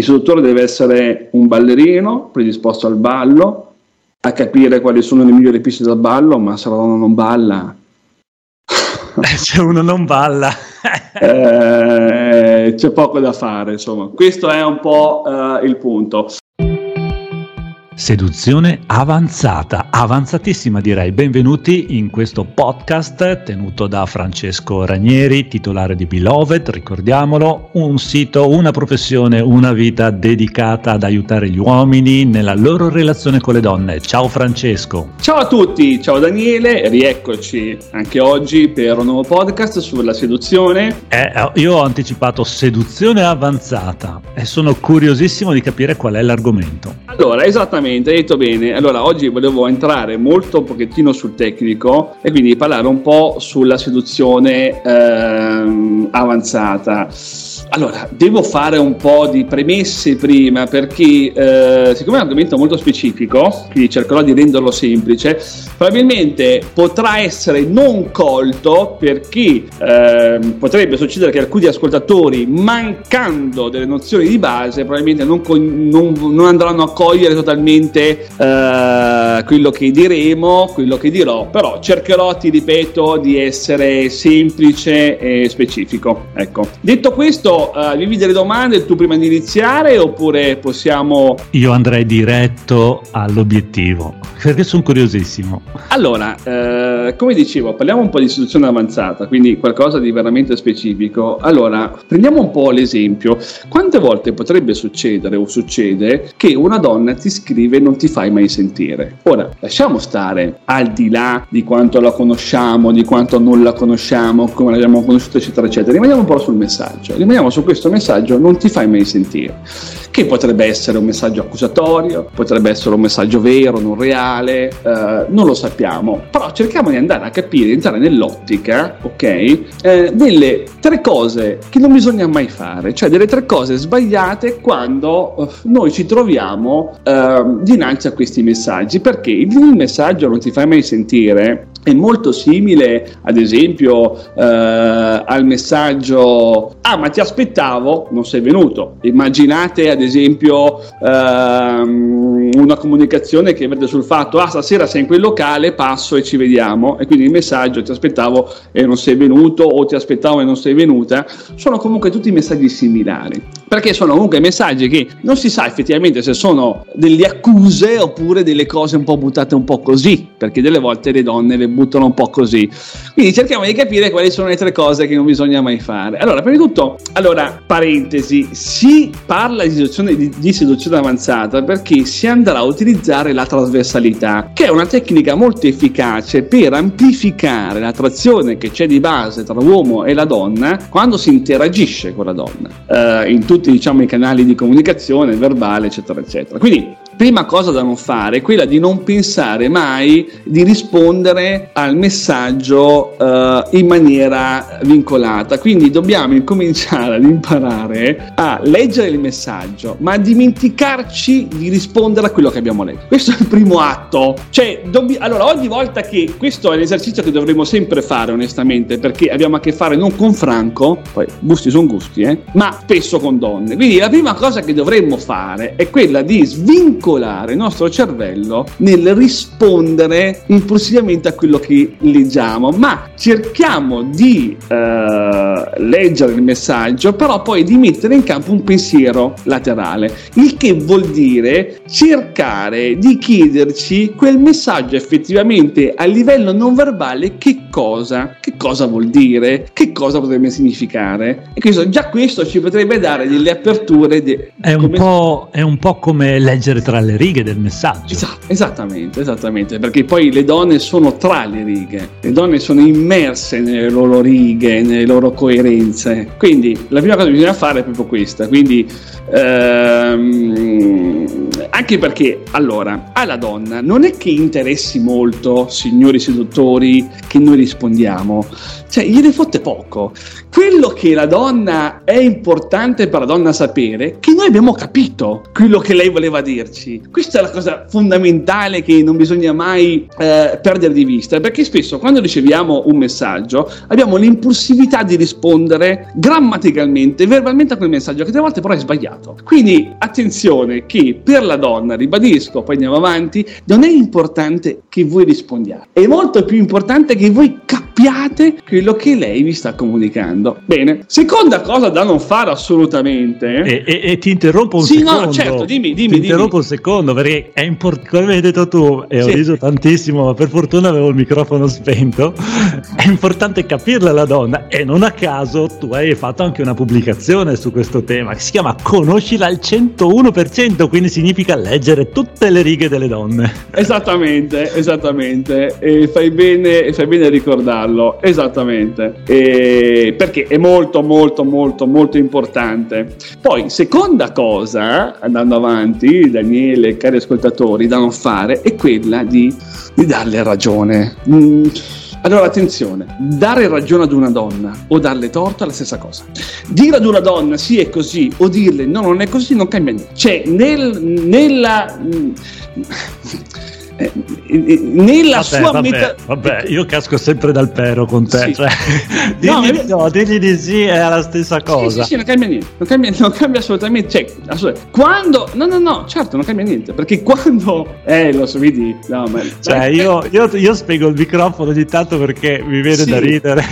Il seduttore deve essere un ballerino predisposto al ballo, a capire quali sono le migliori piste da ballo, ma se la donna non balla... se uno non balla... eh, c'è poco da fare, insomma. Questo è un po' uh, il punto. Seduzione avanzata, avanzatissima direi. Benvenuti in questo podcast tenuto da Francesco Ranieri, titolare di Beloved, ricordiamolo, un sito, una professione, una vita dedicata ad aiutare gli uomini nella loro relazione con le donne. Ciao Francesco. Ciao a tutti, ciao Daniele, rieccoci anche oggi per un nuovo podcast sulla seduzione. Eh, io ho anticipato seduzione avanzata e sono curiosissimo di capire qual è l'argomento. Allora, esattamente Esattamente, hai detto bene. Allora, oggi volevo entrare molto un pochettino sul tecnico e quindi parlare un po' sulla seduzione ehm, avanzata. Allora, devo fare un po' di premesse prima perché, eh, siccome è un argomento molto specifico, quindi cercherò di renderlo semplice, probabilmente potrà essere non colto perché eh, potrebbe succedere che alcuni ascoltatori, mancando delle nozioni di base, probabilmente non, non, non andranno a cogliere totalmente eh, quello che diremo, quello che dirò, però cercherò, ti ripeto, di essere semplice e specifico. Ecco. Detto questo, uh, avevi delle domande tu prima di iniziare oppure possiamo... Io andrei diretto all'obiettivo perché sono curiosissimo. Allora, eh, come dicevo, parliamo un po' di istituzione avanzata, quindi qualcosa di veramente specifico. Allora, prendiamo un po' l'esempio. Quante volte potrebbe succedere o succede che una donna ti scrive e non ti fai mai sentire? Ora, lasciamo stare al di là di quanto la conosciamo, di quanto non la conosciamo, come l'abbiamo conosciuta, eccetera, eccetera. Rimaniamo un po' sul messaggio. Rimaniamo su questo messaggio non ti fai mai sentire, che potrebbe essere un messaggio accusatorio, potrebbe essere un messaggio vero, non reale, eh, non lo sappiamo, però cerchiamo di andare a capire, entrare nell'ottica, ok, eh, delle tre cose che non bisogna mai fare, cioè delle tre cose sbagliate quando uh, noi ci troviamo uh, dinanzi a questi messaggi, perché il messaggio non ti fai mai sentire è molto simile ad esempio eh, al messaggio ah ma ti aspettavo non sei venuto immaginate ad esempio ehm, una comunicazione che vede sul fatto ah stasera sei in quel locale passo e ci vediamo e quindi il messaggio ti aspettavo e non sei venuto o ti aspettavo e non sei venuta sono comunque tutti messaggi similari. Perché sono comunque messaggi che non si sa effettivamente se sono delle accuse oppure delle cose un po' buttate un po' così perché delle volte le donne le buttano un po' così. Quindi cerchiamo di capire quali sono le tre cose che non bisogna mai fare. Allora, prima di tutto, allora, parentesi, si parla di seduzione, di, di seduzione avanzata perché si andrà a utilizzare la trasversalità, che è una tecnica molto efficace per amplificare l'attrazione che c'è di base tra l'uomo e la donna quando si interagisce con la donna, eh, in tutti diciamo, i canali di comunicazione, verbale, eccetera, eccetera. Quindi prima cosa da non fare è quella di non pensare mai di rispondere al messaggio uh, in maniera vincolata. Quindi dobbiamo incominciare ad imparare a leggere il messaggio, ma a dimenticarci di rispondere a quello che abbiamo letto. Questo è il primo atto. Cioè, dobbi- allora, ogni volta che questo è l'esercizio che dovremmo sempre fare, onestamente, perché abbiamo a che fare non con Franco, poi gusti sono gusti, eh, ma spesso con donne. Quindi la prima cosa che dovremmo fare è quella di svincolare vincolare il nostro cervello nel rispondere impulsivamente a quello che leggiamo, ma cerchiamo di eh, leggere il messaggio, però poi di mettere in campo un pensiero laterale, il che vuol dire cercare di chiederci quel messaggio effettivamente a livello non verbale che cosa, che cosa vuol dire, che cosa potrebbe significare. E questo, già questo ci potrebbe dare delle aperture. De- è, un è un po' come leggere tra le righe del messaggio. Esatto, esattamente, esattamente, perché poi le donne sono tra le righe, le donne sono immerse nelle loro righe, nelle loro coerenze. Quindi la prima cosa che bisogna fare è proprio questa. Quindi ehm, anche perché allora alla donna non è che interessi molto, signori seduttori, che noi rispondiamo, cioè gliene fotte poco quello che la donna è importante per la donna sapere, che noi abbiamo capito quello che lei voleva dirci. Questa è la cosa fondamentale che non bisogna mai eh, perdere di vista, perché spesso quando riceviamo un messaggio abbiamo l'impulsività di rispondere grammaticalmente, verbalmente a quel messaggio, che a volte però è sbagliato. Quindi attenzione che per la donna, ribadisco, poi andiamo avanti, non è importante che voi rispondiate, è molto più importante che voi capiate quello che lei vi sta comunicando. Bene, seconda cosa da non fare assolutamente. E, e, e ti interrompo un sì, secondo. No, certo, dimmi, dimmi. Ti dimmi. interrompo un secondo perché è importante, come hai detto tu, e ho Sì. riso tantissimo, ma per fortuna avevo il microfono spento. È importante capirla la donna e non a caso tu hai fatto anche una pubblicazione su questo tema che si chiama Conoscila al 101%, quindi significa leggere tutte le righe delle donne. Esattamente, esattamente, e fai bene, fai bene a ricordarlo, esattamente, E perché è molto molto molto molto importante. Poi, seconda cosa, andando avanti, Daniele, cari ascoltatori, da non fare, è quella di, di darle ragione. Mm, Allora, attenzione, dare ragione ad una donna o darle torto è la stessa cosa. Dire ad una donna sì è così o dirle no non è così non cambia niente. Cioè, nel, nella... mm, nella Vabbè, sua vabbè, meta- vabbè, io casco sempre dal pero con te. Sì. Cioè, No, digli, di no, digli di sì è la stessa Sì, cosa. sì, sì, non cambia niente, non cambia, non cambia assolutamente, cioè, assolutamente. Quando, no, no, no, certo, non cambia niente, perché quando, eh, lo so, vedi, no, ma, Cioè, io, io, io spiego il microfono ogni tanto perché mi viene Sì. da ridere.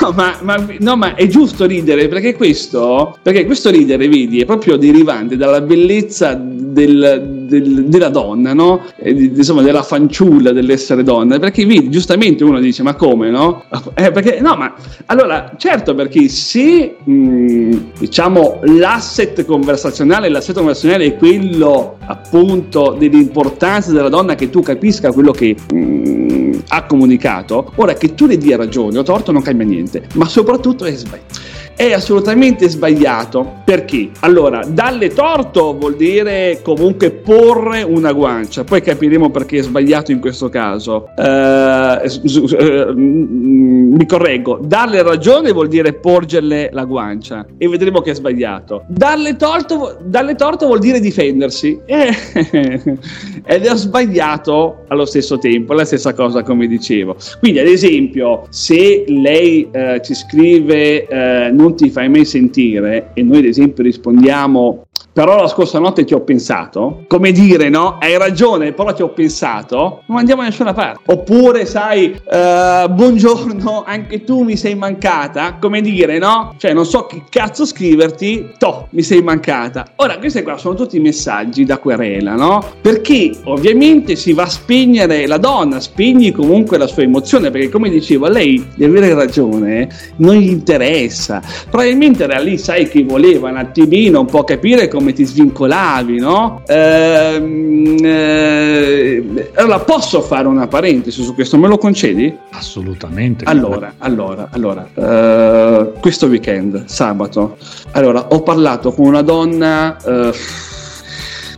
No ma, ma- no, ma è giusto ridere perché questo, perché questo ridere, vedi, è proprio derivante dalla bellezza del- del- della donna, no? E insomma, della fanciulla dell'essere donna. Perché vedi, giustamente uno dice, ma come, no? Eh, perché, no, ma allora, certo, perché se mh, diciamo l'asset conversazionale, l'asset conversazionale è quello appunto dell'importanza della donna che tu capisca quello che mh, ha comunicato, ora che tu le dia ragione o torto non cambia niente, ma soprattutto è sbagliato. È assolutamente sbagliato. Perché? Allora dalle torto vuol dire comunque porre una guancia, poi capiremo perché è sbagliato in questo caso. Eh, eh, mm, mi correggo, darle ragione vuol dire porgerle la guancia. E vedremo che è sbagliato. Darle torto, darle torto vuol dire difendersi. Eh, ed è sbagliato allo stesso tempo, la stessa cosa come dicevo. Quindi ad esempio se lei eh, ci scrive eh, non ti fai mai sentire e noi ad esempio rispondiamo però la scorsa notte ti ho pensato, come dire no, hai ragione, però ti ho pensato, non andiamo da nessuna parte. Oppure sai, eh, buongiorno, anche tu mi sei mancata, come dire no, cioè non so che cazzo scriverti, to, mi sei mancata. Ora, questi qua sono tutti messaggi da querela, no? Perché ovviamente si va a spegnere la donna, spegni comunque la sua emozione, perché come dicevo, a lei di avere ragione non gli interessa. Probabilmente era lì, sai, che voleva un attimino un po' capire come ti svincolavi, no? Ehm, eh, allora, posso fare una parentesi su questo? Me lo concedi? Assolutamente. Allora, allora, allora, eh, questo weekend, sabato, allora, ho parlato con una donna. eh,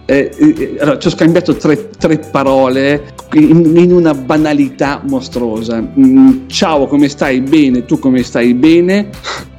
eh, eh, allora, ci ho scambiato tre, tre parole in, in una banalità mostruosa. Mm, ciao, come stai? Bene, tu come stai? Bene?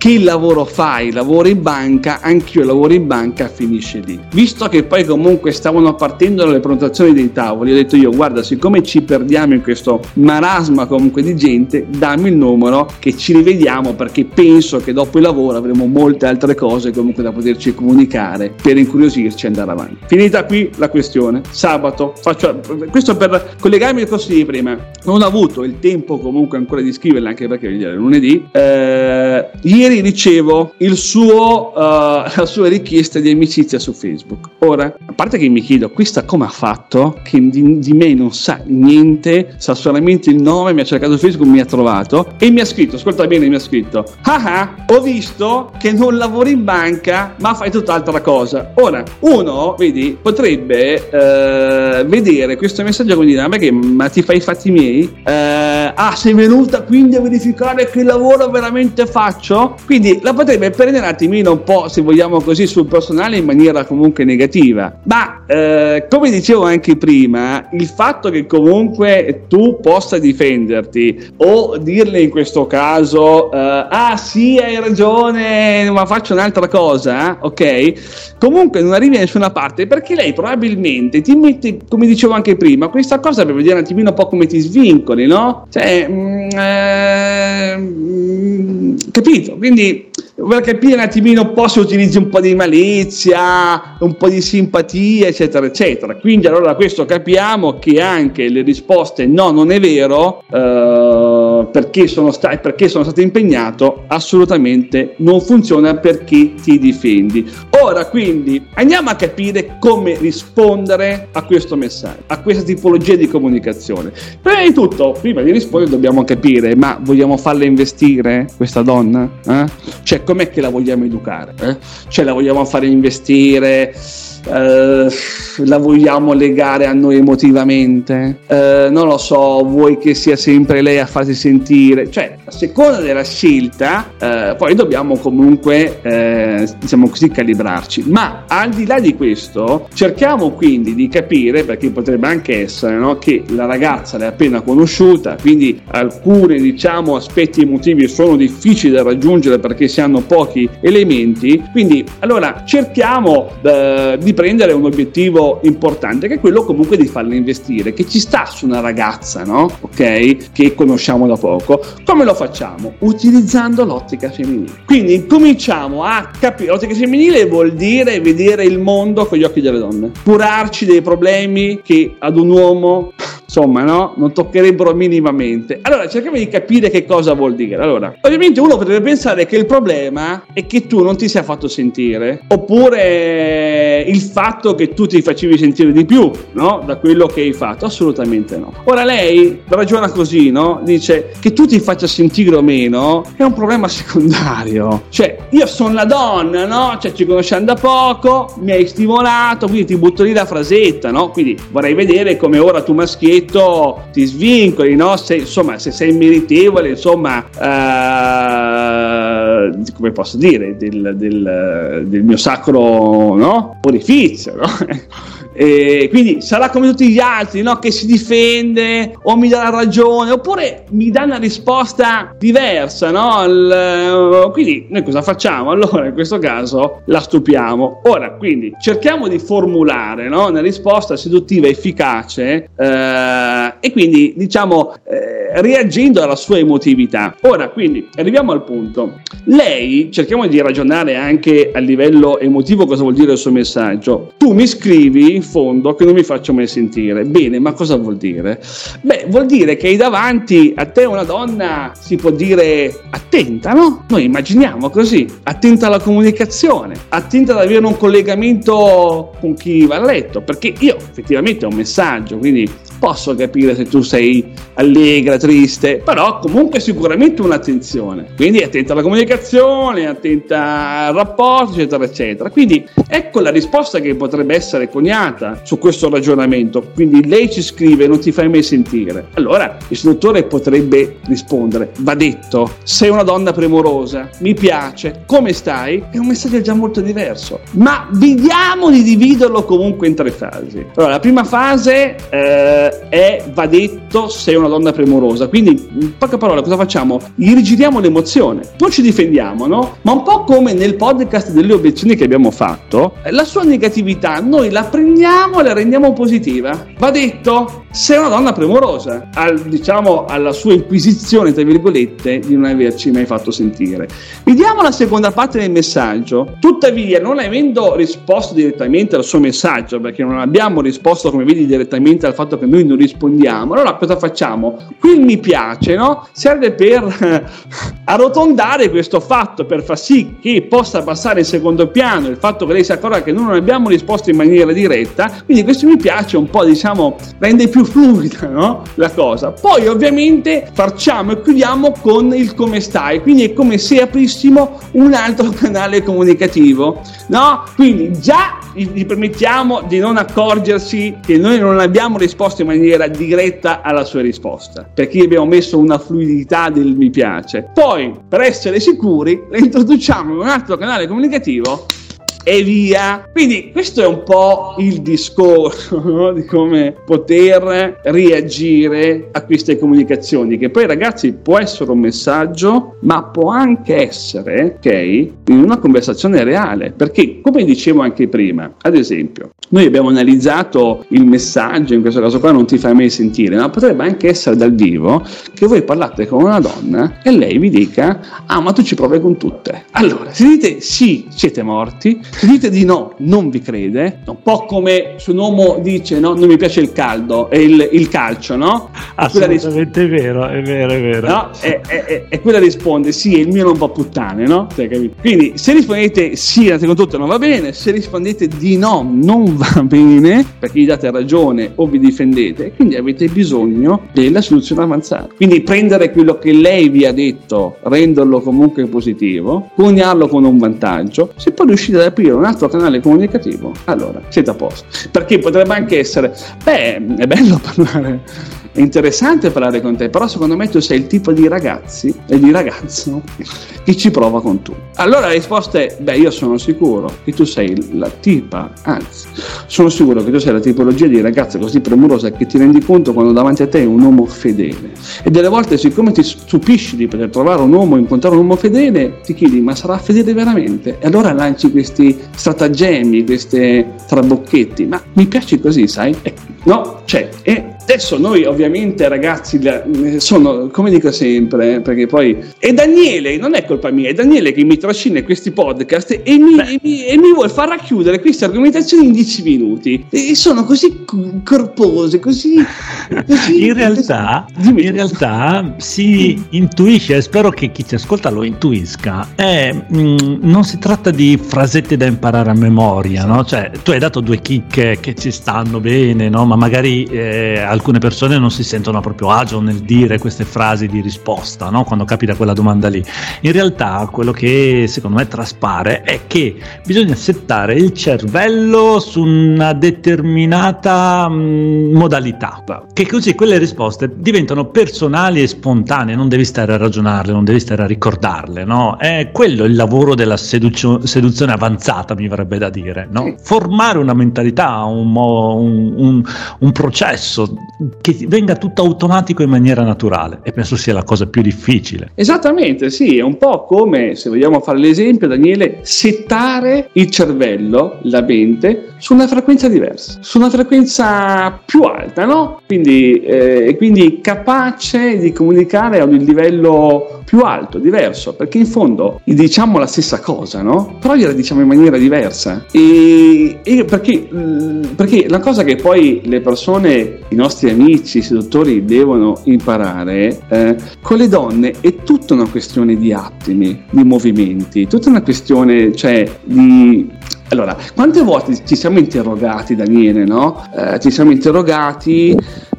Che lavoro fai? Lavoro in banca, anch'io lavoro in banca, finisce lì. Visto che poi comunque stavano partendo le prenotazioni dei tavoli, ho detto io, guarda, siccome ci perdiamo in questo marasma comunque di gente, dammi il numero che ci rivediamo perché penso che dopo il lavoro avremo molte altre cose comunque da poterci comunicare per incuriosirci e andare avanti. Finita qui la questione, sabato, faccio, questo per collegarmi al corso di prima, non ho avuto il tempo comunque ancora di scriverla anche perché dire, lunedì, eh, ieri ricevo il suo, eh, la sua richiesta di amicizia su Facebook. Ora, a parte che mi chiedo, questa come ha fatto? Che di, di me non sa niente, sa solamente il nome, mi ha cercato su Facebook, mi ha trovato e mi ha scritto, ascolta bene, mi ha scritto, ah ah, ho visto che non lavori in banca, ma fai tutt'altra cosa. Ora, uno, vedi, potrebbe eh, vedere questo messaggio come dire, ma, che, ma ti fai i fatti miei? Eh, ah sei venuta quindi a verificare che lavoro veramente faccio quindi la potrebbe prendere un attimino un po' se vogliamo così sul personale in maniera comunque negativa. Ma eh, come dicevo anche prima il fatto che comunque tu possa difenderti o dirle in questo caso eh, ah sì hai ragione ma faccio un'altra cosa ok? Comunque non arrivi da nessuna parte perché lei probabilmente ti mette come dicevo anche prima questa cosa per vedere un attimino un po' come ti svincoli no? cioè mm, eh, mm, capito? Quindi per capire un attimino un se utilizzi un po' di malizia, un po' di simpatia, eccetera, eccetera. Quindi allora da questo capiamo che anche le risposte no, non è vero, eh, perché, sono sta- perché sono stato impegnato, assolutamente non funziona perché ti difendi. Ora quindi andiamo a capire come rispondere a questo messaggio, a questa tipologia di comunicazione. Prima di tutto, prima di rispondere dobbiamo capire, ma vogliamo farla investire questa donna? Eh? Cioè com'è che la vogliamo educare? Eh? Cioè la vogliamo fare investire? Eh, la vogliamo legare a noi emotivamente? Eh, non lo so, vuoi che sia sempre lei a farsi sentire? Cioè, a seconda della scelta, eh, poi dobbiamo comunque, eh, diciamo così, calibrarci. Ma al di là di questo, cerchiamo quindi di capire, perché potrebbe anche essere no, che la ragazza l'hai appena conosciuta, quindi alcuni, diciamo, aspetti emotivi sono difficili da raggiungere perché si hanno pochi elementi. Quindi, allora, cerchiamo eh, di prendere un obiettivo importante che è quello comunque di farla investire, che ci sta su una ragazza, no? Ok? Che conosciamo da poco. Come lo facciamo? Utilizzando l'ottica femminile. Quindi cominciamo a capire, l'ottica femminile vuol dire vedere il mondo con gli occhi delle donne, curarci dei problemi che ad un uomo insomma, no? Non toccherebbero minimamente. Allora, cerchiamo di capire che cosa vuol dire. Allora, ovviamente uno potrebbe pensare che il problema è che tu non ti sia fatto sentire, oppure il fatto che tu ti facevi sentire di più, no? Da quello che hai fatto. Assolutamente no. Ora lei ragiona così, no? Dice che tu ti faccia sentire o meno è un problema secondario. Cioè, io sono la donna, no? Cioè, ci conosciamo da poco, mi hai stimolato, quindi ti butto lì la frasetta, no? Quindi vorrei vedere come ora tu maschietto ti svincoli, no? se, insomma, se sei meritevole, insomma, eh, come posso dire, del, del, del mio sacro no? orifizio, no? E quindi sarà come tutti gli altri, no? Che si difende o mi dà la ragione, oppure mi dà una risposta diversa, no? Il, quindi noi cosa facciamo? Allora in questo caso la stupiamo. Ora, quindi cerchiamo di formulare no? una risposta seduttiva efficace eh, e quindi diciamo eh, reagendo alla sua emotività. Ora, quindi arriviamo al punto. Lei, cerchiamo di ragionare anche a livello emotivo cosa vuol dire il suo messaggio. Tu mi scrivi fondo che non mi faccio mai sentire. Bene, ma cosa vuol dire? Beh, vuol dire che hai davanti a te una donna, si può dire attenta, no? Noi immaginiamo così, attenta alla comunicazione, attenta ad avere un collegamento con chi va a letto, perché io effettivamente ho un messaggio, quindi posso capire se tu sei allegra, triste, però comunque sicuramente un'attenzione. Quindi attenta alla comunicazione, attenta al rapporto, eccetera, eccetera. Quindi ecco la risposta che potrebbe essere coniata su questo ragionamento. Quindi lei ci scrive, non ti fai mai sentire. Allora l'istruttore potrebbe rispondere, va detto, sei una donna premurosa, mi piace, come stai? È un messaggio già molto diverso. Ma vediamo di dividerlo comunque in tre fasi. Allora, la prima fase... Eh, è, va detto, sei una donna premurosa. Quindi, in poche parole, cosa facciamo? Irrigidiamo l'emozione, non ci difendiamo, no? Ma un po' come nel podcast delle obiezioni che abbiamo fatto, la sua negatività noi la prendiamo e la rendiamo positiva. Va detto, sei una donna premurosa, al, diciamo alla sua inquisizione, tra virgolette, di non averci mai fatto sentire. Vediamo la seconda parte del messaggio. Tuttavia, non avendo risposto direttamente al suo messaggio, perché non abbiamo risposto, come vedi, direttamente al fatto che noi non rispondiamo, allora cosa facciamo? Qui mi piace, no? Serve per arrotondare questo fatto, per far sì che possa passare in secondo piano il fatto che lei si accorga che noi non abbiamo risposto in maniera diretta, quindi questo mi piace un po', diciamo, rende più fluida, no? La cosa. Poi ovviamente facciamo e chiudiamo con il come stai, quindi è come se aprissimo un altro canale comunicativo, no? Quindi già gli, gli permettiamo di non accorgersi che noi non abbiamo risposto in maniera diretta alla sua risposta, perché abbiamo messo una fluidità del mi piace. Poi, per essere sicuri, le introduciamo in un altro canale comunicativo e via. Quindi questo è un po' il discorso no? di come poter reagire a queste comunicazioni, che poi ragazzi può essere un messaggio, ma può anche essere, ok, in una conversazione reale, perché come dicevo anche prima, ad esempio, noi abbiamo analizzato il messaggio, in questo caso qua non ti fai mai sentire, ma potrebbe anche essere dal vivo che voi parlate con una donna e lei vi dica, ah ma tu ci provi con tutte. Allora, se dite sì, siete morti, dite di no, non vi crede, un po' come se un uomo dice no, non mi piace il caldo, e il, il calcio, no? Assolutamente risp- vero, è vero, è vero. No? E, e, e, quella risponde sì, il mio non va puttane, no? Quindi se rispondete sì, con tutto non va bene, se rispondete di no, non va bene, perché gli date ragione o vi difendete, quindi avete bisogno della soluzione avanzata. Quindi prendere quello che lei vi ha detto, renderlo comunque positivo, coniarlo con un vantaggio, se poi riuscite ad aprire un altro canale comunicativo, allora siete a posto. Perché potrebbe anche essere, beh, è bello parlare è interessante parlare con te, però secondo me tu sei il tipo di ragazzi e di ragazzo che ci prova con tu. Allora la risposta è, beh, io sono sicuro che tu sei la tipa, anzi, sono sicuro che tu sei la tipologia di ragazza così premurosa che ti rendi conto quando davanti a te è un uomo fedele. E delle volte, siccome ti stupisci di poter trovare un uomo, incontrare un uomo fedele, ti chiedi, ma sarà fedele veramente? E allora lanci questi stratagemmi, questi trabocchetti, ma mi piace così, sai? Eh, no, c'è. E Adesso noi ovviamente ragazzi sono, come dico sempre, eh, perché poi è Daniele, non è colpa mia, è Daniele che mi trascina questi podcast e mi, e mi, e mi vuole far racchiudere queste argomentazioni in 10 minuti. E sono così corpose, così... così in realtà, in realtà si intuisce, e spero che chi ci ascolta lo intuisca, è, mh, mm, non si tratta di frasette da imparare a memoria, no? Cioè, tu hai dato due chicche che ci stanno bene, no? Ma magari... Eh, alcune persone non si sentono a proprio agio nel dire queste frasi di risposta no? quando capita quella domanda lì. In realtà quello che secondo me traspare è che bisogna settare il cervello su una determinata mh, mm, modalità, che così quelle risposte diventano personali e spontanee, non devi stare a ragionarle, non devi stare a ricordarle. No? È quello il lavoro della seduzio- seduzione avanzata, mi verrebbe da dire. No? Formare una mentalità, un, un, un, un processo che venga tutto automatico in maniera naturale e penso sia la cosa più difficile. Esattamente, sì, è un po' come, se vogliamo fare l'esempio, Daniele, settare il cervello, la mente, su una frequenza diversa, su una frequenza più alta, no? Quindi, eh, quindi capace di comunicare a un livello più alto, diverso, perché in fondo diciamo la stessa cosa, no? Però gliela diciamo in maniera diversa. E, e perché, perché la cosa che poi le persone, i nostri amici, i seduttori devono imparare, eh, con le donne è tutta una questione di attimi, di movimenti, tutta una questione, cioè, di allora, quante volte ci siamo interrogati, Daniele, no? Eh, ci siamo interrogati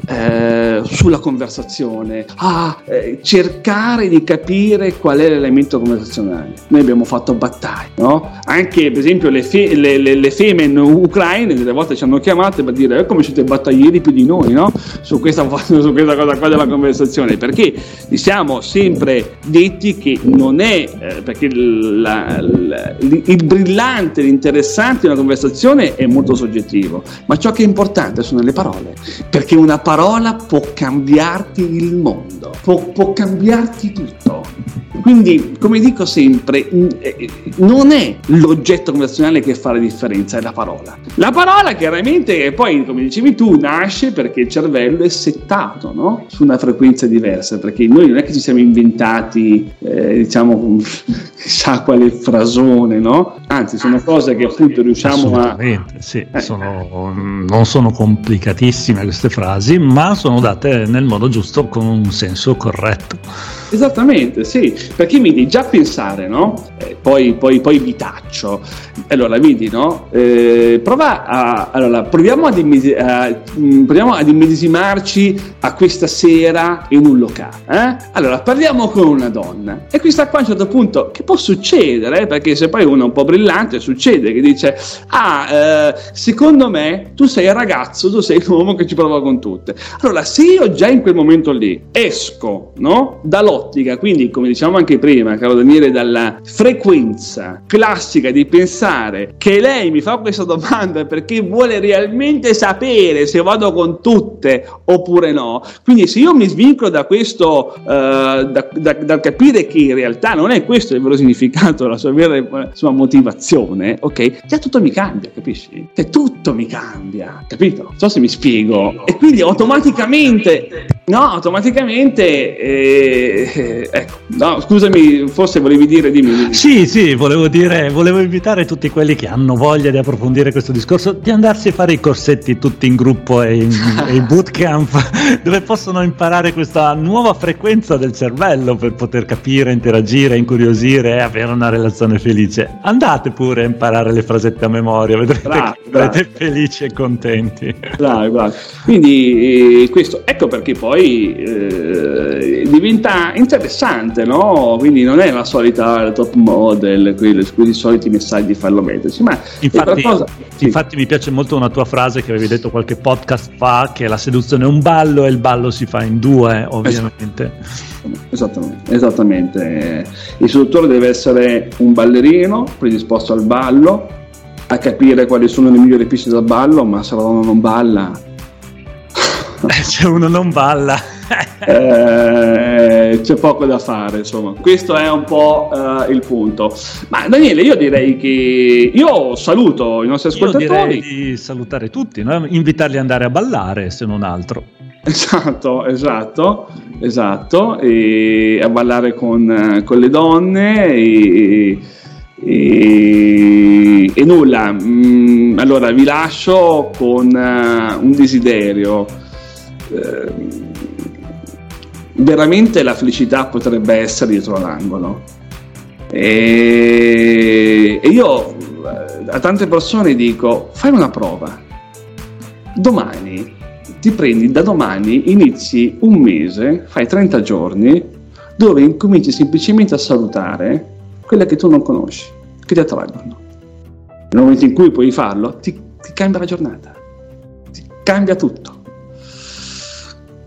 eh, sulla conversazione, a eh, cercare di capire qual è l'elemento conversazionale. Noi abbiamo fatto battaglie, no? Anche per esempio le, fe- le, le, le femmine ucraine delle volte ci hanno chiamate per dire eh, come siete battaglieri più di noi, no? Su questa, su questa cosa qua della conversazione, perché ci siamo sempre detti che non è, eh, perché la, la, il brillante, l'interessante di una conversazione è molto soggettivo, ma ciò che è importante sono le parole, perché una parola parola può cambiarti il mondo, può, può cambiarti tutto. Quindi, come dico sempre, eh, non è l'oggetto conversazionale che fa la differenza, è la parola. La parola chiaramente poi, come dicevi tu, nasce perché il cervello è settato no? su una frequenza diversa, perché noi non è che ci siamo inventati, eh, diciamo, chissà quale frasone, no? Anzi, sono cose che appunto riusciamo a... Sì, eh. sono, non sono complicatissime queste frasi, ma sono date nel modo giusto con un senso corretto. Esattamente, sì, perché mi devi già pensare, no? Eh, poi, poi, poi vi taccio. Allora, vedi, no? Eh, prova a, allora, proviamo ad, immedesi- a, mm, proviamo ad immedesimarci a questa sera in un locale. Eh? Allora, parliamo con una donna e questa qua a un certo punto, che può succedere, perché se poi uno è un po' brillante, succede che dice, ah, eh, secondo me tu sei il ragazzo, tu sei l'uomo che ci prova con tutte. Allora, se io già in quel momento lì esco, no? Dall'otto ottica, quindi come diciamo anche prima, caro Daniele, dalla frequenza classica di pensare che lei mi fa questa domanda perché vuole realmente sapere se vado con tutte oppure no. Quindi se io mi svincolo da questo, uh, da, da, dal capire che in realtà non è questo il vero significato, la sua vera sua motivazione, ok? Già tutto mi cambia, capisci? Cioè tutto mi cambia, capito? Non so se mi spiego. E quindi automaticamente, no, automaticamente eh, eh, ecco, no, scusami, forse volevi dire, dimmi, dimmi. Sì, sì, volevo dire, volevo invitare tutti quelli che hanno voglia di approfondire questo discorso di andarsi a fare i corsetti tutti in gruppo e in, e in bootcamp dove possono imparare questa nuova frequenza del cervello per poter capire, interagire, incuriosire e avere una relazione felice. Andate pure a imparare le frasette a memoria, vedrete bravo, che sarete felici e contenti. Bravo, bravo. Quindi eh, questo, ecco perché poi eh, diventa interessante, no? Quindi non è la solita top model, quelli, quelli soliti messaggi fallometrici, ma infatti, qualcosa... sì. infatti mi piace molto una tua frase che avevi detto qualche podcast fa, che la seduzione è un ballo e il ballo si fa in due, ovviamente. Esattamente, esattamente. Il seduttore deve essere un ballerino predisposto al ballo, a capire quali sono le migliori piste da ballo, ma se la donna non balla... se uno non balla eh, c'è poco da fare, insomma. Questo è un po' uh, il punto. Ma Daniele, io direi che io saluto i nostri ascoltatori. Io direi di salutare tutti, no? invitarli ad andare a ballare, se non altro. Esatto, esatto, esatto, e a ballare con, con le donne e, e, e nulla. Mm, allora vi lascio con uh, un desiderio. Uh, veramente la felicità potrebbe essere dietro l'angolo. E, e io eh, a tante persone dico, fai una prova. Domani ti prendi, da domani inizi un mese, fai 30 giorni, dove incominci semplicemente a salutare quelle che tu non conosci, che ti attraggono. Nel momento in cui puoi farlo, ti, ti cambia la giornata, ti cambia tutto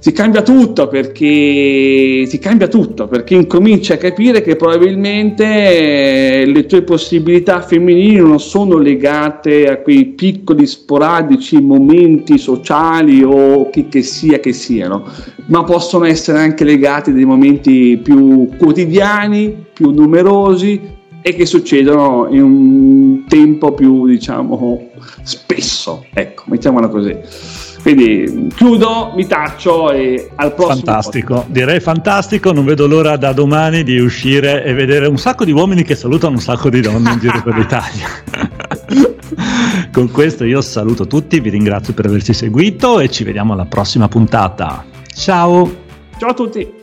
si cambia tutto perché si cambia tutto perché incominci a capire che probabilmente eh, le tue possibilità femminili non sono legate a quei piccoli sporadici momenti sociali o chi che sia che siano, ma possono essere anche legate a dei momenti più quotidiani, più numerosi e che succedono in un tempo più diciamo spesso, ecco, mettiamola così. Quindi chiudo, mi taccio e al prossimo. Fantastico, podcast. direi fantastico. Non vedo l'ora da domani di uscire e vedere un sacco di uomini che salutano un sacco di donne in giro per l'Italia. Con questo io saluto tutti, vi ringrazio per averci seguito e ci vediamo alla prossima puntata. Ciao! Ciao a tutti!